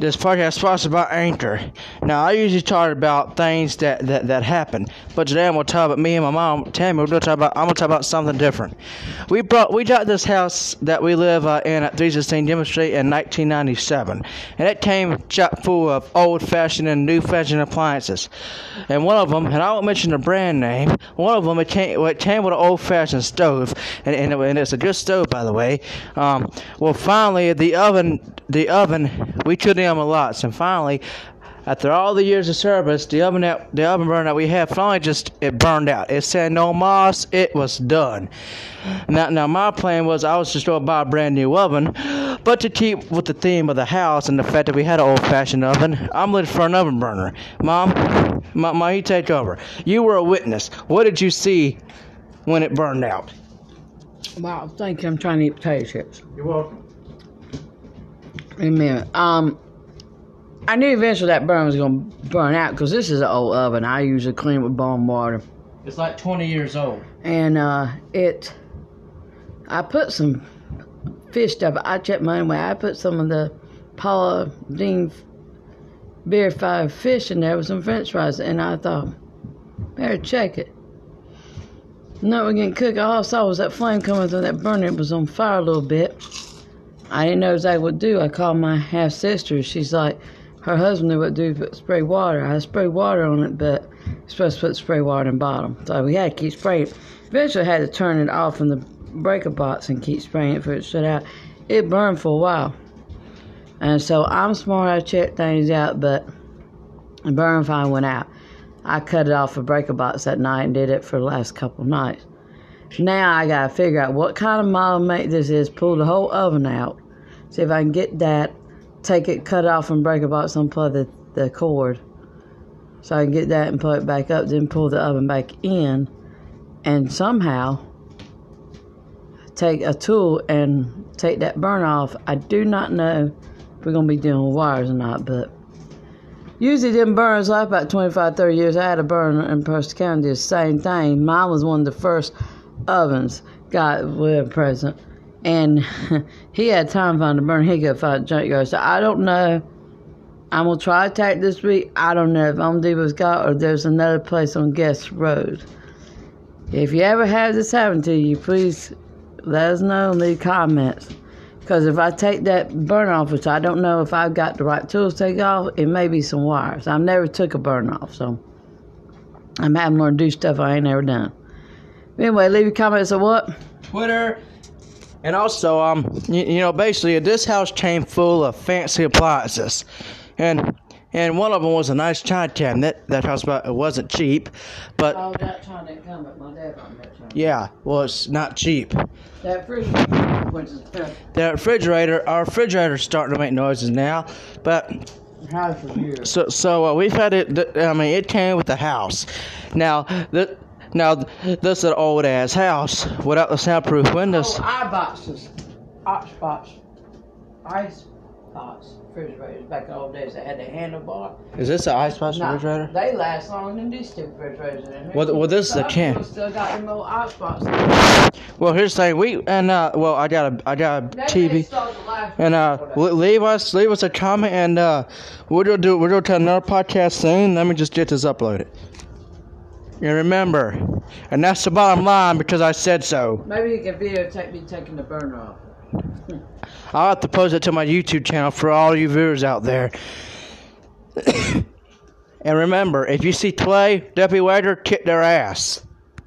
this podcast sponsored by Anchor. Now, I usually talk about things that, that, that happen, but today I'm gonna talk about me and my mom. Tammy, we're gonna talk about. I'm gonna talk about something different. We brought we got this house that we live uh, in at 316 Dimmer Street in 1997, and it came chock full of old-fashioned and new-fashioned appliances. And one of them, and I won't mention the brand name. One of them, it came it came with an old-fashioned stove, and and, it, and it's a good stove, by the way. Um, well, finally, the oven the oven we treated them a lot, and finally after all the years of service, the oven that the oven burner that we had finally just it burned out. It said no moss. It was done. Now, now my plan was I was just going to buy a brand new oven, but to keep with the theme of the house and the fact that we had an old-fashioned oven, I'm looking for an oven burner. Mom, mom, mom, you take over. You were a witness. What did you see when it burned out? Wow, thank you. I'm trying to eat potato chips. You're welcome. Wait a minute. Um, I knew eventually that burn was going to burn out because this is an old oven. I usually clean it with bone water. It's like 20 years old. And uh, it, I put some fish stuff. I checked my own way. I put some of the Paula Deen beer five fish in there with some french fries. And I thought, better check it. No, we're getting cooked. All I saw was that flame coming through that burner. It was on fire a little bit. I didn't know exactly what to do. I called my half sister. She's like, her husband knew what to do, but spray water. I sprayed water on it, but supposed to put spray water in bottom. So we had to keep spraying. Eventually, I had to turn it off in the breaker box and keep spraying it for it to shut out. It burned for a while. And so I'm smart. I check things out, but the burn fine went out. I cut it off a breaker box that night and did it for the last couple nights. Now I gotta figure out what kind of model make this is. Pull the whole oven out. See if I can get that. Take it, cut it off and breaker box, unplug the, the cord. So I can get that and put it back up. Then pull the oven back in, and somehow take a tool and take that burn off. I do not know if we're gonna be dealing with wires or not, but Usually them burns last about 25, 30 years. I had a burn in Preston County, the same thing. Mine was one of the first ovens got a present. And he had time to find a burn. He could find a junkyard. So I don't know. I'm to try to attack this week. I don't know if I'm Devo's got or there's another place on Guest Road. If you ever have this happen to you, please let us know in the comments. Because if I take that burn off, which I don't know if I've got the right tools to take off, it may be some wires. I've never took a burn off, so I'm having to do stuff I ain't ever done. Anyway, leave your comments on what? Twitter. And also, um, you, you know, basically, this house came full of fancy appliances, and and one of them was a nice china cabinet. That house, about it wasn't cheap, but Oh, that time didn't come, but my dad bought that time. yeah, well, it's not cheap. That refrigerator. went to the The refrigerator, our refrigerator's starting to make noises now, but house for years. so so uh, we've had it. th- I mean, it came with the house. Now the now this is an old ass house without the soundproof windows. Oh, eye boxes, ox box, ice box refrigerators back in the old days. They had the handlebar. Is this an icebox Nah, refrigerator? They last longer than these two refrigerators in here. Well, well, this is a can. Still got them old ice boxes. Well, here's the thing. We and uh, well, I got a I got a They- TV. started the last And uh, leave us leave us a comment, and uh, we're gonna do we're gonna do another podcast soon. Let me just get this uploaded. And remember, and that's the bottom line because I said so. Maybe you can videotape me taking the burner off. I'll have to post it to my YouTube channel for all you viewers out there. and remember, if you see Clay, Deputy Wager, kick their ass.